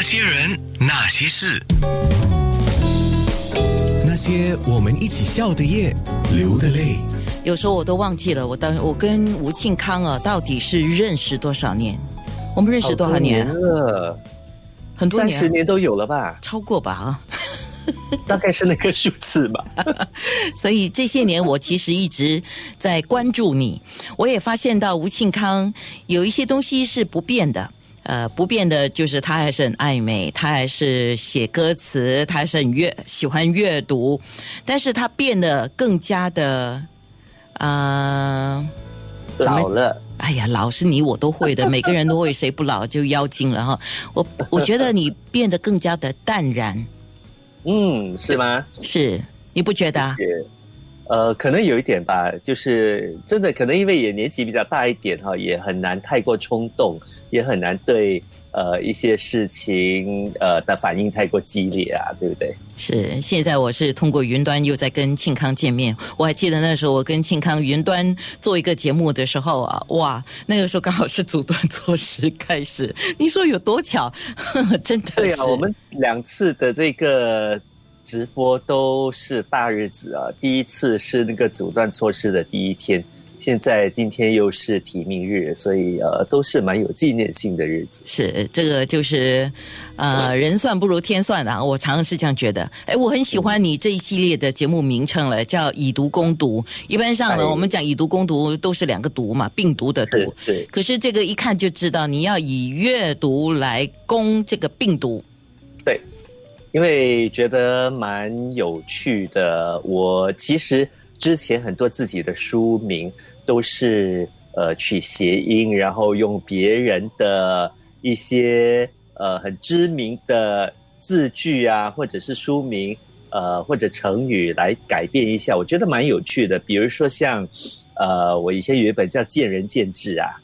那些人，那些事，那些我们一起笑的夜，流的泪。有时候我都忘记了，我当我跟吴庆康啊，到底是认识多少年？我们认识多少年？了，很多年，三十年都有了吧？超过吧啊！大概是那个数字吧。所以这些年我其实一直在关注你，我也发现到吴庆康有一些东西是不变的。呃，不变的就是他还是很爱美，他还是写歌词，他还是很阅喜欢阅读，但是他变得更加的啊、老了，哎呀，老是你我都会的，每个人都会，谁不老就妖精了哈。我我觉得你变得更加的淡然，嗯，是吗？是你不觉得啊？也，呃，可能有一点吧，就是真的，可能因为也年纪比较大一点哈，也很难太过冲动，也很难对呃一些事情呃的反应太过激烈啊，对不对？是，现在我是通过云端又在跟庆康见面。我还记得那时候我跟庆康云端做一个节目的时候啊，哇，那个时候刚好是阻断措施开始，你说有多巧？真的是。对啊，我们两次的这个直播都是大日子啊，第一次是那个阻断措施的第一天，现在今天又是提名日，所以呃都是蛮有纪念性的日子。是这个就是，呃，人算不如天算啊！我常常是这样觉得。哎，我很喜欢你这一系列的节目名称了，叫以毒攻毒。一般上呢，哎我们讲以毒攻毒都是两个毒嘛，病毒的毒是。是，可是这个一看就知道，你要以阅读来攻这个病毒。对，因为觉得蛮有趣的。我其实之前很多自己的书名都是呃取谐音，然后用别人的一些呃很知名的字句啊，或者是书名。呃，或者成语来改变一下，我觉得蛮有趣的。比如说像，呃，我以前有一本叫《见仁见智》啊，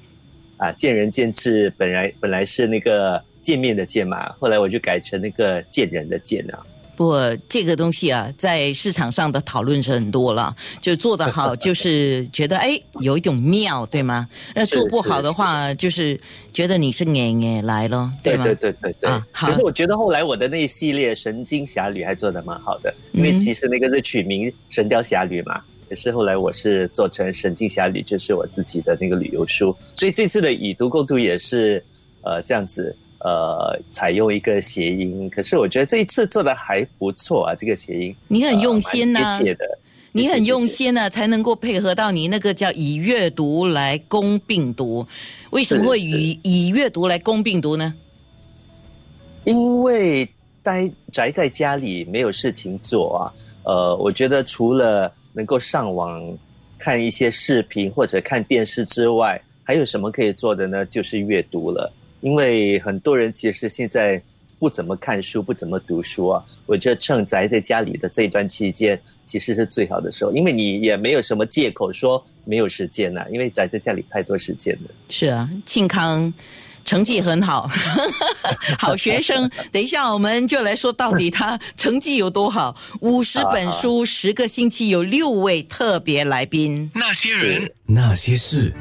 啊，见仁见智本来本来是那个见面的见嘛，后来我就改成那个见人的见啊。不过这个东西啊，在市场上的讨论是很多了，就做得好，就是觉得哎有一种妙，对吗？那是做不好的话，就是觉得你是哎哎来了，对吗？对对对对。啊好可是我觉得后来我的那一系列《神经侠侣》还做得蛮好的，因为嗯其实那个是取名《神雕侠侣》嘛。可是后来我是做成《神经侠侣》，就是我自己的那个旅游书，所以这次的以毒攻毒也是呃这样子呃采用一个谐音。可是我觉得这一次做的还不错啊，这个谐音你很用心呐、呃蛮贴切的。你很用心呢、才能够配合到你那个叫以阅读来攻病毒。为什么会以以阅读来攻病毒呢？因为待宅在家里没有事情做啊，呃，我觉得除了能够上网看一些视频或者看电视之外，还有什么可以做的呢？就是阅读了。因为很多人其实现在不怎么看书，不怎么读书啊。我觉得趁宅在家里的这一段期间，其实是最好的时候，因为你也没有什么借口说没有时间呐、因为宅在家里太多时间了。是啊，庆康成绩很好，好学生。等一下我们就来说到底他成绩有多好。五十本书，十个星期有六位特别来宾。那些人，那些事，